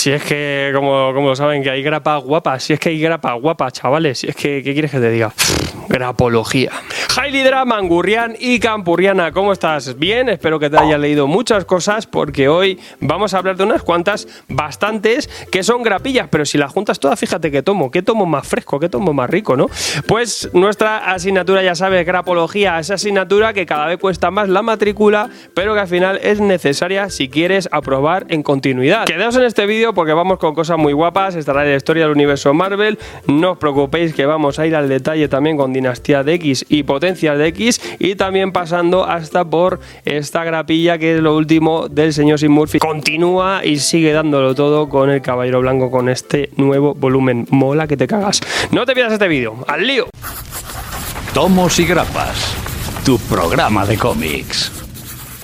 Si es que, como, como saben, que hay grapa guapa, si es que hay grapa guapa, chavales, si es que, ¿qué quieres que te diga? Grapología. Hailey Mangurrian y Campurriana, ¿cómo estás? Bien, espero que te hayas leído muchas cosas porque hoy vamos a hablar de unas cuantas, bastantes, que son grapillas, pero si las juntas todas, fíjate que tomo, qué tomo más fresco, qué tomo más rico, ¿no? Pues nuestra asignatura, ya sabes, grapología, esa asignatura que cada vez cuesta más la matrícula, pero que al final es necesaria si quieres aprobar en continuidad. Quedaos en este vídeo porque vamos con cosas muy guapas, estará en la historia del universo Marvel, no os preocupéis que vamos a ir al detalle también con Dinastía de X y Potencias de X y también pasando hasta por esta grapilla que es lo último del señor Sim Murphy. Continúa y sigue dándolo todo con el Caballero Blanco con este nuevo volumen. Mola que te cagas. No te pierdas este vídeo. ¡Al lío! Tomos y grapas, tu programa de cómics.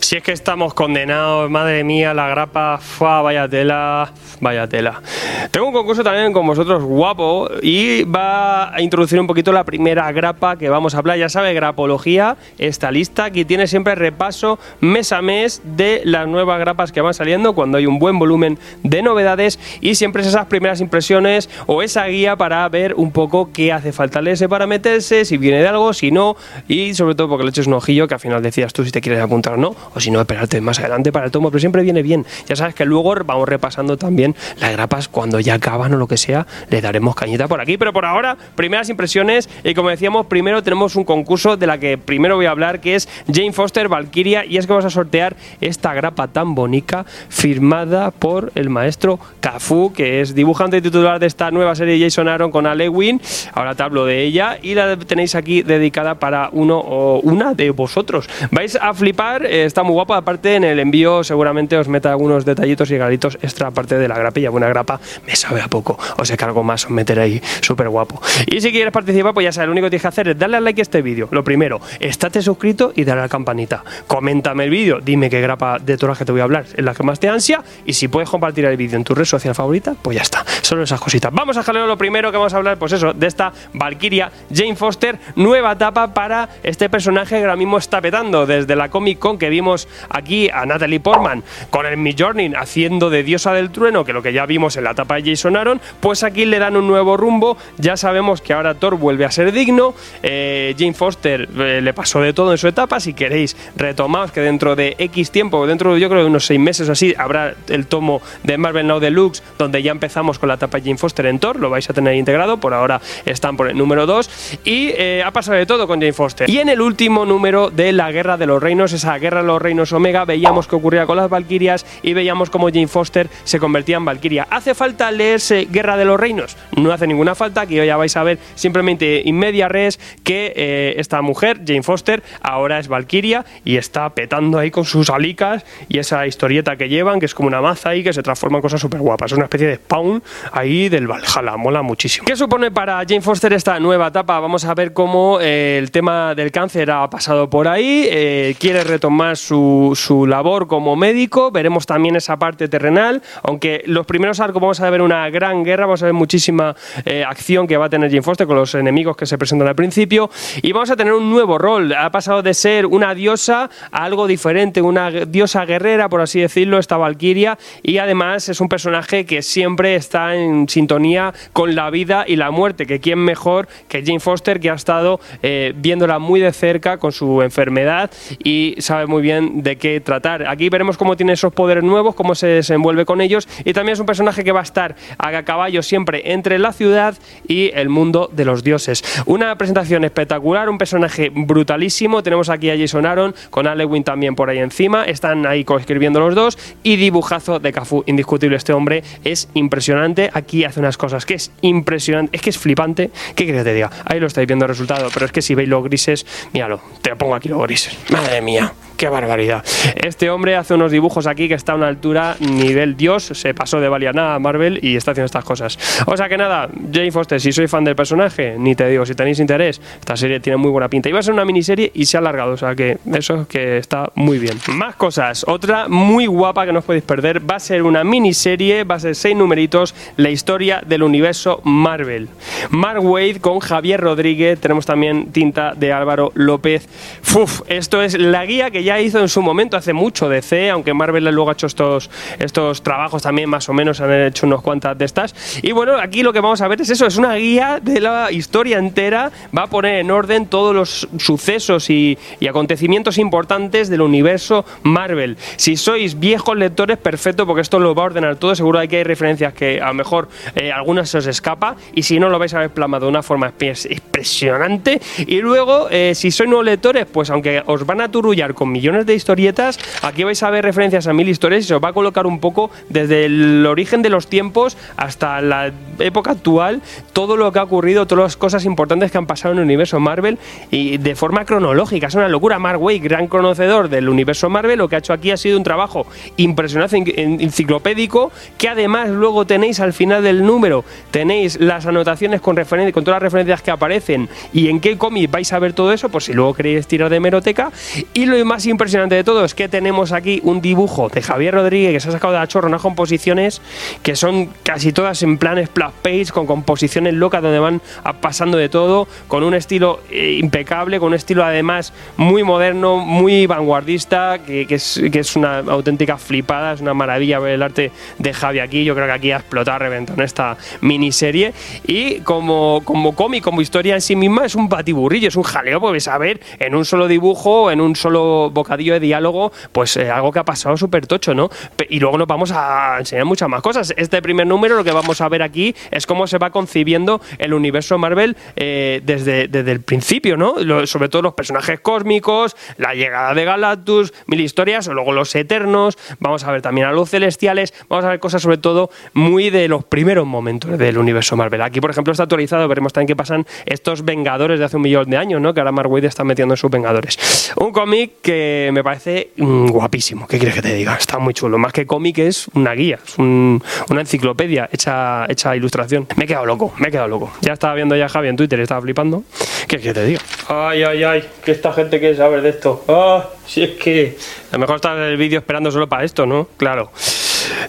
Si es que estamos condenados, madre mía, la grapa, fua, vaya tela, vaya tela. Tengo un concurso también con vosotros guapo y va a introducir un poquito la primera grapa que vamos a hablar. Ya sabe, grapología, esta lista aquí tiene siempre repaso mes a mes de las nuevas grapas que van saliendo cuando hay un buen volumen de novedades y siempre es esas primeras impresiones o esa guía para ver un poco qué hace falta leerse para meterse, si viene de algo, si no y sobre todo porque le eches un ojillo que al final decías tú si te quieres apuntar o no o si no, esperarte más adelante para el tomo, pero siempre viene bien. Ya sabes que luego vamos repasando también las grapas cuando ya acaban o lo que sea, le daremos cañita por aquí, pero por ahora, primeras impresiones y como decíamos, primero tenemos un concurso de la que primero voy a hablar, que es Jane Foster Valkyria, y es que vamos a sortear esta grapa tan bonita firmada por el maestro Cafu, que es dibujante y titular de esta nueva serie Jason Aaron con Alewin. Ahora te hablo de ella y la tenéis aquí dedicada para uno o una de vosotros. Vais a flipar, eh, está muy guapo. Aparte, en el envío seguramente os meta algunos detallitos y galitos extra aparte de la grapilla. Buena grapa me sabe a poco. O sea que algo más os meteré ahí súper guapo. Y si quieres participar, pues ya sabes, lo único que tienes que hacer es darle al like a este vídeo. Lo primero, estate suscrito y darle a la campanita. Coméntame el vídeo, dime qué grapa de todas las que te voy a hablar es la que más te ansia. Y si puedes compartir el vídeo en tu red social favorita, pues ya está. Solo esas cositas. Vamos a jaleo lo primero que vamos a hablar, pues eso, de esta Valkyria Jane Foster, nueva etapa para este personaje que ahora mismo está petando. Desde la Comic Con que vimos aquí a Natalie Portman con el Midjourney haciendo de diosa del trueno, que lo que ya vimos en la etapa de Jason Aaron, pues aquí le dan un nuevo rumbo. Ya sabemos que ahora Thor vuelve a ser digno. Eh, Jane Foster eh, le pasó de todo en su etapa. Si queréis, retomaos que dentro de X tiempo, dentro de yo creo de unos seis meses o así, habrá el tomo de Marvel Now Deluxe, donde ya empezamos con la etapa de Jane Foster en Thor. Lo vais a tener integrado. Por ahora están por el número 2. Y eh, ha pasado de todo con Jane Foster. Y en el último número de la Guerra de los Reinos, esa Guerra de los Reinos Omega, veíamos que ocurría con las Valkyrias y veíamos cómo Jane Foster se convertía en Valkyria. ¿Hace falta leerse Guerra de los Reinos? No hace ninguna falta, aquí ya vais a ver simplemente in media res que eh, esta mujer, Jane Foster, ahora es Valkyria y está petando ahí con sus alicas y esa historieta que llevan, que es como una maza ahí que se transforma en cosas súper guapas. Es una especie de spawn ahí del Valhalla, mola muchísimo. ¿Qué supone para Jane Foster esta nueva etapa? Vamos a ver cómo eh, el tema del cáncer ha pasado por ahí, eh, quiere retomar su su labor como médico, veremos también esa parte terrenal, aunque los primeros arcos vamos a ver una gran guerra, vamos a ver muchísima eh, acción que va a tener Jane Foster con los enemigos que se presentan al principio y vamos a tener un nuevo rol, ha pasado de ser una diosa a algo diferente, una diosa guerrera, por así decirlo, esta Valkyria y además es un personaje que siempre está en sintonía con la vida y la muerte, que quién mejor que Jane Foster que ha estado eh, viéndola muy de cerca con su enfermedad y sabe muy bien de qué tratar. Aquí veremos cómo tiene esos poderes nuevos, cómo se desenvuelve con ellos y también es un personaje que va a estar a caballo siempre entre la ciudad y el mundo de los dioses. Una presentación espectacular, un personaje brutalísimo. Tenemos aquí a Jason Aaron con Alewin también por ahí encima. Están ahí coescribiendo los dos y dibujazo de Cafu indiscutible. Este hombre es impresionante. Aquí hace unas cosas que es impresionante, es que es flipante. ¿Qué quieres que te diga? Ahí lo estáis viendo el resultado, pero es que si veis los grises, míralo, te pongo aquí los grises. Madre mía. Qué barbaridad. Este hombre hace unos dibujos aquí que está a una altura nivel Dios, se pasó de Valiana a Marvel y está haciendo estas cosas. O sea que nada, Jane Foster, si soy fan del personaje, ni te digo, si tenéis interés, esta serie tiene muy buena pinta. Iba a ser una miniserie y se ha alargado, o sea que eso es que está muy bien. Más cosas, otra muy guapa que no os podéis perder, va a ser una miniserie, va a ser seis numeritos, la historia del universo Marvel. Mark Wade con Javier Rodríguez, tenemos también tinta de Álvaro López. Uf, esto es la guía que ya hizo en su momento hace mucho DC, aunque Marvel luego ha hecho estos, estos trabajos también más o menos, han hecho unos cuantas de estas. Y bueno, aquí lo que vamos a ver es eso, es una guía de la historia entera, va a poner en orden todos los sucesos y, acontecimientos importantes del universo Marvel. Si sois viejos lectores, perfecto, porque esto lo va a ordenar todo, seguro que hay referencias que a lo mejor eh, algunas se os escapa, y si no lo vais a ver plasmado de una forma impresionante. Y luego, eh, si sois nuevos lectores, pues aunque os van a turullar con millones de historietas, aquí vais a ver referencias a mil historias y se os va a colocar un poco desde el origen de los tiempos hasta la época actual, todo lo que ha ocurrido, todas las cosas importantes que han pasado en el universo Marvel y de forma cronológica. Es una locura. Mark Waid, gran conocedor del universo Marvel, lo que ha hecho aquí ha sido un trabajo impresionante, enciclopédico, que además luego tenéis al final del número, tenéis las anotaciones con, con todas las referencias que aparecen y en qué cómic vais a ver todo eso, por si luego queréis tirar de meroteca. Y lo más impresionante de todo es que tenemos aquí un dibujo de Javier Rodríguez que se ha sacado de la chorra unas composiciones que son casi todas en planes plus page, con composiciones locas donde van pasando de todo, con un estilo eh, impecable, con un estilo además muy moderno, muy vanguardista, que, es, una auténtica flipada, es una maravilla ver el arte de Javi aquí. Yo creo que aquí ha explotado, reventado en esta miniserie. Y como, como cómic, como historia en sí misma, es un batiburrillo, es un jaleo, porque a ver en un solo dibujo, en un solo bocadillo de diálogo, pues eh, algo que ha pasado súper tocho, ¿no? Y luego nos vamos a enseñar muchas más cosas. Este primer número, lo que vamos a ver aquí es cómo se va concibiendo el universo Marvel eh, desde, desde el principio, ¿no? sobre todo los personajes cósmicos, la llegada de Galactus, mil historias, o luego los Eternos, vamos a ver también a los Celestiales, vamos a ver cosas sobre todo muy de los primeros momentos del universo Marvel. Aquí, por ejemplo, está actualizado, veremos también qué pasan estos Vengadores de hace un millón de años, ¿no? Que ahora Mark está metiendo en sus Vengadores. Un cómic que me parece mm, guapísimo, ¿qué quieres que te diga? Está muy chulo, más que cómic es una guía, es una enciclopedia hecha, hecha ilustración. Me he quedado loco, me he quedado loco. Ya estaba viendo ya Javi en Twitter, estaba flipando. ¿Qué quieres que te diga? Ay, ay, ay, que esta gente quiere saber de esto. Ah, si es que a lo mejor está el vídeo esperando solo para esto, ¿no? Claro.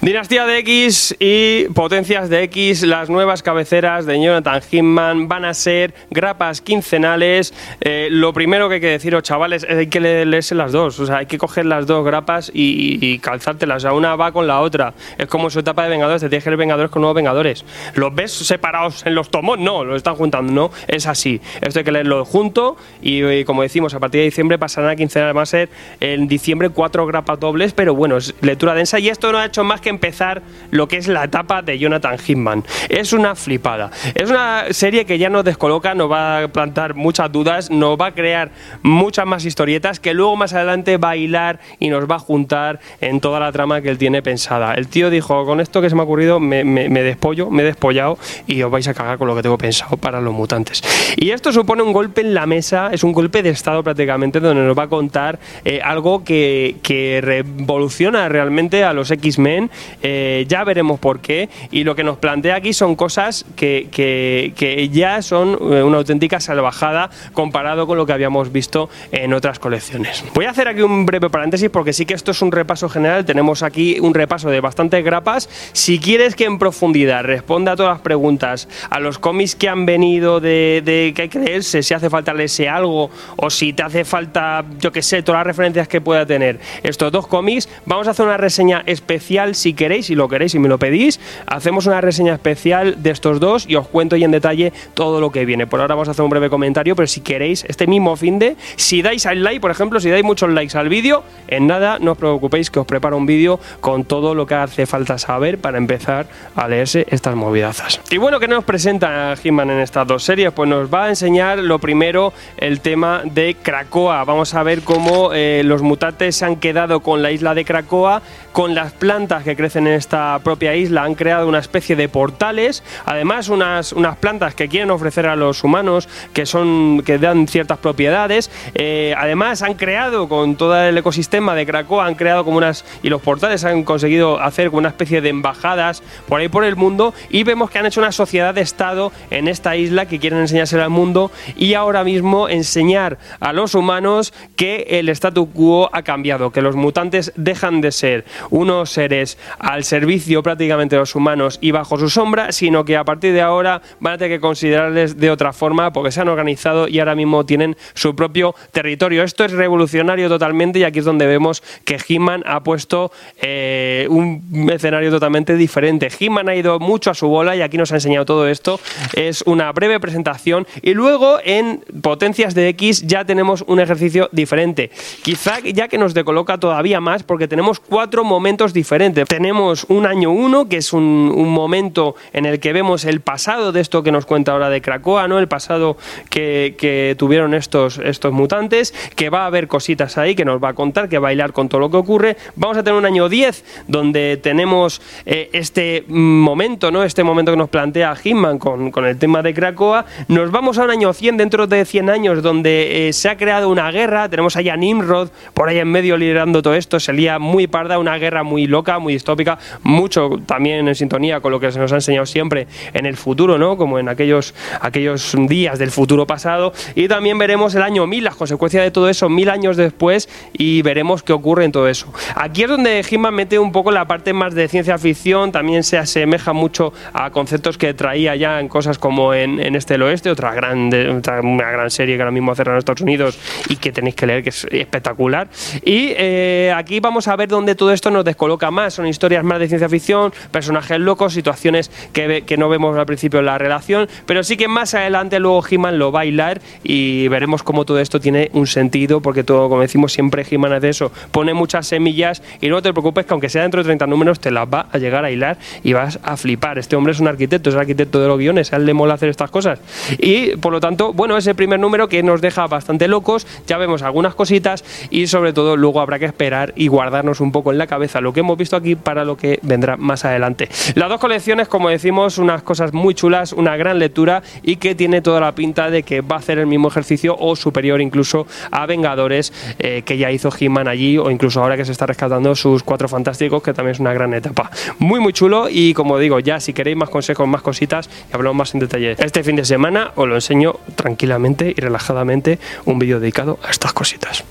Dinastía de X y Potencias de X, las nuevas cabeceras de Jonathan Hinman van a ser grapas quincenales. Eh, lo primero que hay que deciros, chavales, es que hay que leerse las dos. O sea, hay que coger las dos grapas y, calzártelas. O sea, una va con la otra. Es como su etapa de Vengadores, te tienes que Vengadores con nuevos Vengadores. ¿Los ves separados en los tomos? No, los están juntando, no. Es así. Esto hay que leerlo junto y, como decimos, a partir de diciembre pasarán a quincenales. Va a ser en diciembre cuatro grapas dobles, pero bueno, es lectura densa y esto no ha hecho más que empezar lo que es la etapa de Jonathan Hitman. Es una flipada. Es una serie que ya nos descoloca, nos va a plantar muchas dudas, nos va a crear muchas más historietas que luego más adelante va a hilar y nos va a juntar en toda la trama que él tiene pensada. El tío dijo, con esto que se me ha ocurrido, me, despollo, me he despollado y os vais a cagar con lo que tengo pensado para los mutantes. Y esto supone un golpe en la mesa, es un golpe de estado prácticamente, donde nos va a contar eh, algo que, que revoluciona realmente a los X-Men eh, ya veremos por qué. Y lo que nos plantea aquí son cosas que, que, ya son eh, una auténtica salvajada comparado con lo que habíamos visto en otras colecciones. Voy a hacer aquí un breve paréntesis porque sí que esto es un repaso general. Tenemos aquí un repaso de bastantes grapas. Si quieres que en profundidad responda a todas las preguntas, a los cómics que han venido de, de que hay si hace falta leerse algo o si te hace falta, yo que sé, todas las referencias que pueda tener estos dos cómics, vamos a hacer una reseña especial si queréis, si lo queréis y me lo pedís, hacemos una reseña especial de estos dos y os cuento y en detalle todo lo que viene. Por ahora vamos a hacer un breve comentario, pero si queréis, este mismo fin de, si dais al like, por ejemplo, si dais muchos likes al vídeo, en nada, no os preocupéis que os preparo un vídeo con todo lo que hace falta saber para empezar a leerse estas movidazas. Y bueno, ¿qué nos presenta Hitman en estas dos series? Pues nos va a enseñar lo primero el tema de Krakoa. Vamos a ver cómo eh, los mutantes se han quedado con la isla de Krakoa, con las plantas que crecen en esta propia isla han creado una especie de portales, además unas, unas plantas que quieren ofrecer a los humanos que son que dan ciertas propiedades, eh, además han creado con todo el ecosistema de Krakow han creado como unas y los portales han conseguido hacer como una especie de embajadas por ahí por el mundo y vemos que han hecho una sociedad de estado en esta isla que quieren enseñársela al mundo y ahora mismo enseñar a los humanos que el statu quo ha cambiado, que los mutantes dejan de ser unos seres al servicio prácticamente de los humanos y bajo su sombra, sino que a partir de ahora van a tener que considerarles de otra forma porque se han organizado y ahora mismo tienen su propio territorio. Esto es revolucionario totalmente y aquí es donde vemos que He-Man ha puesto eh, un escenario totalmente diferente. He-Man ha ido mucho a su bola y aquí nos ha enseñado todo esto. Es una breve presentación y luego en potencias de X ya tenemos un ejercicio diferente. Quizá ya que nos decoloca todavía más porque tenemos cuatro momentos diferentes. Tenemos un año uno, que es un, momento en el que vemos el pasado de esto que nos cuenta ahora de Krakoa, ¿no? El pasado que, tuvieron estos, estos mutantes, que va a haber cositas ahí que nos va a contar, que va a bailar con todo lo que ocurre. Vamos a tener un año 10 donde tenemos eh, este momento, ¿no? Este momento que nos plantea Hitman con, con el tema de Krakoa. Nos vamos a un año 100 dentro de 100 años donde eh, se ha creado una guerra. Tenemos ahí a Nimrod por ahí en medio liderando todo esto. Se lía muy parda, una guerra muy loca, muy distópica. Mucho también en sintonía con lo que se nos ha enseñado siempre en el futuro, ¿no? Como en aquellos, aquellos días del futuro pasado. Y también veremos el año 1000, las consecuencias de todo eso mil años después y veremos qué ocurre en todo eso. Aquí es donde Hitman mete un poco la parte más de ciencia ficción, también se asemeja mucho a conceptos que traía ya en cosas como en, en Este el Oeste, otra gran, una gran serie que ahora mismo cerrado en Estados Unidos y que tenéis que leer, que es espectacular. Y eh, aquí vamos a ver dónde todo esto nos descoloca más. Son historias más de ciencia ficción, personajes locos, situaciones que, que no vemos al principio en la relación, pero sí que más adelante luego He-Man lo va a hilar y veremos cómo todo esto tiene un sentido, porque todo, como decimos siempre, He-Man hace eso, pone muchas semillas y no te preocupes que aunque sea dentro de 30 números te las va a llegar a hilar y vas a flipar. Este hombre es un arquitecto, es el arquitecto de los guiones, a él le mola hacer estas cosas. Y por lo tanto, bueno, es el primer número que nos deja bastante locos, ya vemos algunas cositas y sobre todo luego habrá que esperar y guardarnos un poco en la cabeza lo que hemos visto aquí para lo que vendrá más adelante. Las dos colecciones, como decimos, unas cosas muy chulas, una gran lectura y que tiene toda la pinta de que va a hacer el mismo ejercicio o superior incluso a Vengadores eh, que ya hizo He-Man allí o incluso ahora que se está rescatando sus cuatro fantásticos que también es una gran etapa. Muy muy chulo y como digo, ya si queréis más consejos, más cositas y hablamos más en detalle. Este fin de semana os lo enseño tranquilamente y relajadamente un vídeo dedicado a estas cositas.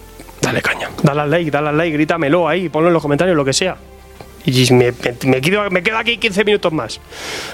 Dale caña, dale al like, dale al like, grítamelo ahí, ponlo en los comentarios, lo que sea. Y me, quedo, me quedo aquí 15 minutos más.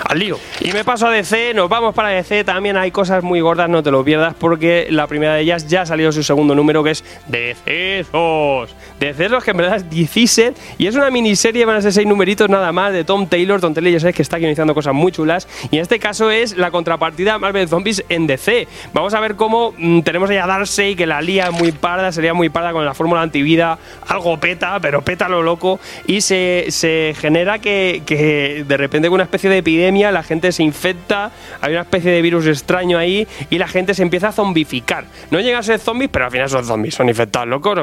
Al lío. Y me paso a DC, nos vamos para DC. También hay cosas muy gordas, no te lo pierdas, porque la primera de ellas ya ha salido su segundo número, que es Decesos. Decesos, que en verdad es 16 y es una miniserie, van a ser seis numeritos nada más, de Tom Taylor. Tom Taylor ya sabes que está guionizando cosas muy chulas. Y en este caso es la contrapartida Marvel Zombies en DC. Vamos a ver cómo mm, tenemos ahí a Darcy, que la lía muy parda, sería muy parda con la fórmula antivida, algo peta, pero peta lo loco. Y se, se genera que, de repente con una especie de epidemia la gente se infecta, hay una especie de virus extraño ahí y la gente se empieza a zombificar. No llegan a ser zombies, pero al final son zombies, son infectados locos,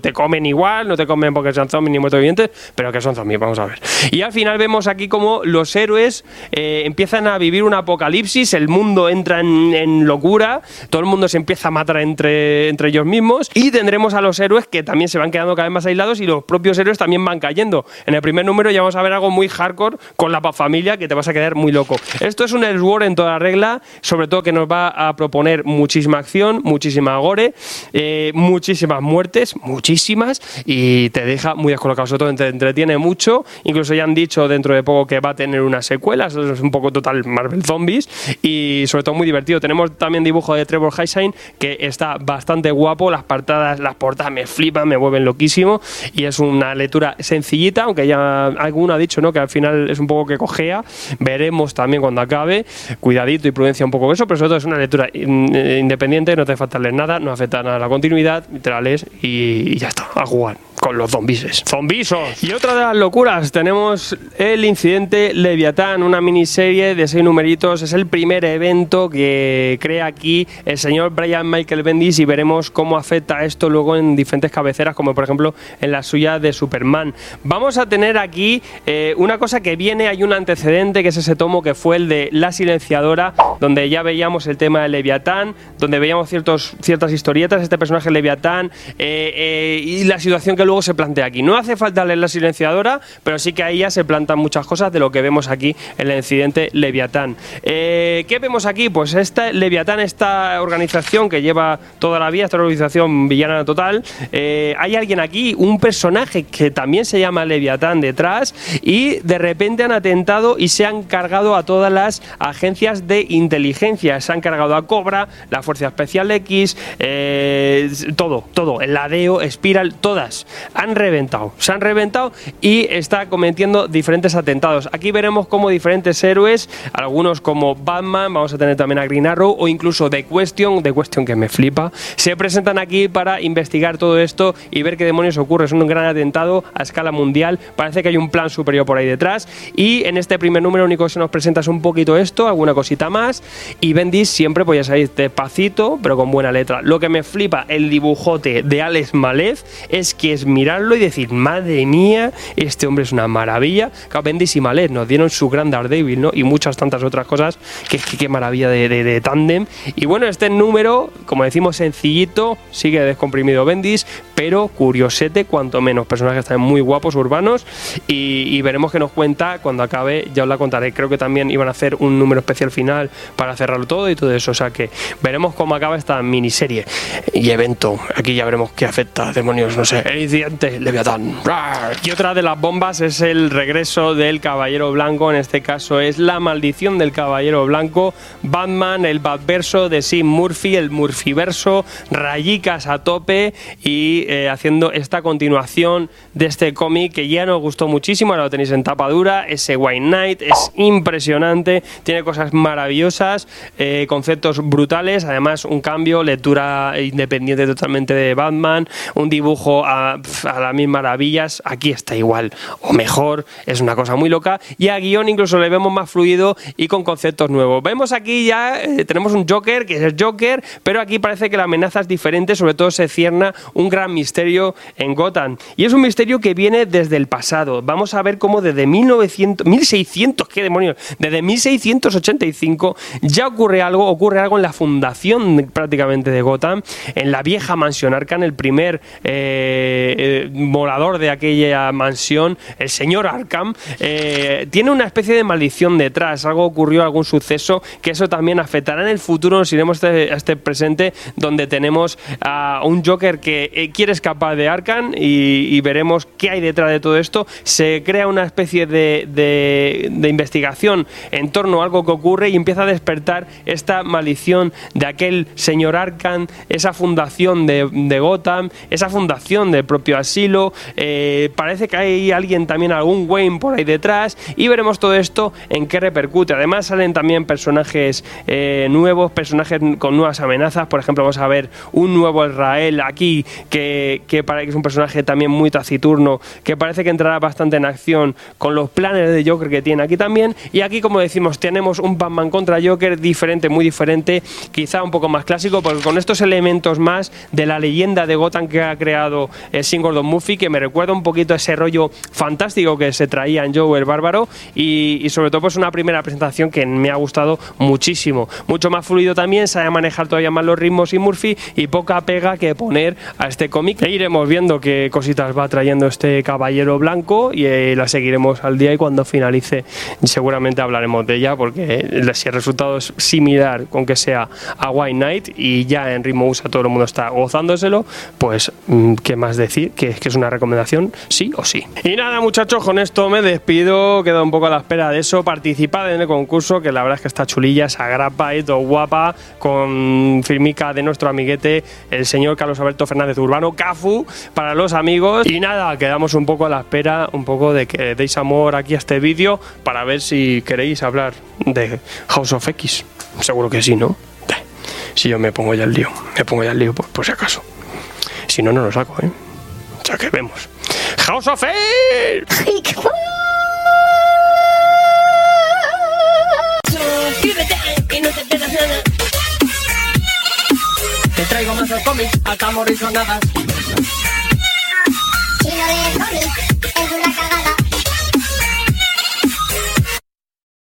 te comen igual, no te comen porque sean zombies ni muertos vivientes, pero que son zombies, vamos a ver. Y al final vemos aquí como los héroes eh, empiezan a vivir un apocalipsis, el mundo entra en, en locura, todo el mundo se empieza a matar entre, entre ellos mismos y tendremos a los héroes que también se van quedando cada vez más aislados y los propios héroes también van cayendo. En el primer número ya vamos a ver algo muy hardcore con la familia que te vas a quedar muy loco. Esto es un Elseworld en toda regla, sobre todo que nos va a proponer muchísima acción, muchísima gore, eh, muchísimas muertes, muchísimas, y te deja muy descolocado, sobre todo te entretiene mucho. Incluso ya han dicho dentro de poco que va a tener una secuela, eso es un poco total Marvel Zombies, y sobre todo muy divertido. Tenemos también dibujo de Trevor Heisine que está bastante guapo, las portadas, las portadas me flipan, me vuelven loquísimo, y es una lectura sencillita, aunque ya alguno ha dicho ¿no? que al final es un poco que cojea, veremos también cuando acabe, cuidadito y prudencia un poco eso, pero sobre todo es una lectura eh, independiente, no te falta leer nada, no afecta nada a la continuidad, te la y, y ya está, a jugar con los zombises. ¡Zombisos! Y otra de las locuras, tenemos el incidente Leviatán, una miniserie de seis numeritos. Es el primer evento que crea aquí el señor Brian Michael Bendis y veremos cómo afecta esto luego en diferentes cabeceras, como por ejemplo en la suya de Superman. Vamos a tener aquí eh, una cosa que viene, hay un antecedente que es ese tomo que fue el de La Silenciadora, donde ya veíamos el tema de Leviatán, donde veíamos ciertas historietas, este personaje Leviatán eh, eh, y la situación que luego se plantea aquí. No hace falta leer la silenciadora, pero sí que ahí ya se plantan muchas cosas de lo que vemos aquí en el incidente Leviatán. Eh, ¿Qué vemos aquí? Pues esta Leviatán, esta organización que lleva toda la vida, esta organización villana total, eh, hay alguien aquí, un personaje que también se llama Leviatán detrás y de repente han atentado y se han cargado a todas las agencias de inteligencia. Se han cargado a Cobra, la Fuerza Especial X, eh, todo, todo, el ladeo, Spiral, todas han reventado, se han reventado y está cometiendo diferentes atentados. Aquí veremos cómo diferentes héroes, algunos como Batman, vamos a tener también a Green Arrow o incluso The Question, The Question que me flipa, se presentan aquí para investigar todo esto y ver qué demonios ocurre. Es un gran atentado a escala mundial, parece que hay un plan superior por ahí detrás y en este primer número único que se nos presenta es un poquito esto, alguna cosita más y Bendis siempre pues ya sabéis despacito pero con buena letra. Lo que me flipa el dibujote de Alex Malef es que es mirarlo y decir, madre mía, este hombre es una maravilla. Bendis y Malef nos dieron su gran Daredevil, ¿no? Y muchas tantas otras cosas, que, que qué maravilla de, de, de tándem. Y bueno, este número, como decimos, sencillito, sigue descomprimido Bendis, pero curiosete, cuanto menos. Personajes también muy guapos, urbanos, y, y, veremos qué nos cuenta cuando acabe, ya os la contaré. Creo que también iban a hacer un número especial final para cerrarlo todo y todo eso. O sea que veremos cómo acaba esta miniserie y evento. Aquí ya veremos qué afecta, demonios, no sé. Leviatán. Y otra de las bombas es el regreso del Caballero Blanco, en este caso es la maldición del Caballero Blanco, Batman, el Batverso de Sim Murphy, el Murphyverso, rayicas a tope y eh, haciendo esta continuación de este cómic que ya nos gustó muchísimo, ahora lo tenéis en tapa dura, ese White Knight es impresionante, tiene cosas maravillosas, eh, conceptos brutales, además un cambio, lectura independiente totalmente de Batman, un dibujo a, a las mil maravillas, aquí está igual o mejor, es una cosa muy loca y a guion incluso le vemos más fluido y con conceptos nuevos. Vemos aquí ya, eh, tenemos un Joker que es el Joker, pero aquí parece que la amenaza es diferente, sobre todo se cierna un gran misterio en Gotham y es un misterio que viene desde el pasado. Vamos a ver cómo desde 1900, 1600, qué demonios, desde 1685 ya ocurre algo, ocurre algo en la fundación prácticamente de Gotham, en la vieja mansión Arkham, el primer eh, eh, morador de aquella mansión, el señor Arkham, eh, tiene una especie de maldición detrás, algo ocurrió, algún suceso, que eso también afectará en el futuro, nos iremos a este, a este presente donde tenemos a un Joker que eh, quiere escapar de Arkham y, y, veremos qué hay detrás de todo esto. Se crea una especie de, de, de investigación en torno a algo que ocurre y empieza a despertar esta maldición de aquel señor Arkham, esa fundación de, de Gotham, esa fundación del propio asilo. Eh, parece que hay alguien también, algún Wayne por ahí detrás, y veremos todo esto en qué repercute. Además, salen también personajes eh, nuevos, personajes con nuevas amenazas. Por ejemplo, vamos a ver un nuevo Israel aquí, que, que parece que es un personaje también muy taciturno, que parece que entrará bastante en acción con los planes de Joker que tiene aquí también. Y aquí, como decimos, tenemos un Batman contra Joker diferente, muy diferente, quizá un poco más clásico, porque con estos elementos más de la leyenda de Gotham que ha creado el Gordon Murphy, que me recuerda un poquito ese rollo fantástico que se traía en Joe el Bárbaro, y, sobre todo pues una primera presentación que me ha gustado muchísimo. Mucho más fluido también, sabe manejar todavía más los ritmos y Murphy, y poca pega que poner a este cómic. E iremos viendo qué cositas va trayendo este caballero blanco, y eh, la seguiremos al día, y cuando finalice seguramente hablaremos de ella, porque si el resultado es similar con que sea a White Knight, y ya en ritmo USA todo el mundo está gozándoselo, pues qué más decir, que, es una recomendación sí o sí. Y nada muchachos, con esto me despido, quedo un poco a la espera de eso, participad en el concurso, que la verdad es que está chulilla, esa grapa y todo guapa, con firmica de nuestro amiguete, el señor Carlos Alberto Fernández Urbano, Cafu, para los amigos. Y nada, quedamos un poco a la espera, un poco de que deis amor aquí a este vídeo, para ver si queréis hablar de House of X. Seguro que sí, ¿no? Si yo me pongo ya el lío, me pongo ya el lío por, por si acaso. Si no, no lo saco, ¿eh? Sea que vemos. House of X. Te traigo más Morrison nada. Chino de cómics,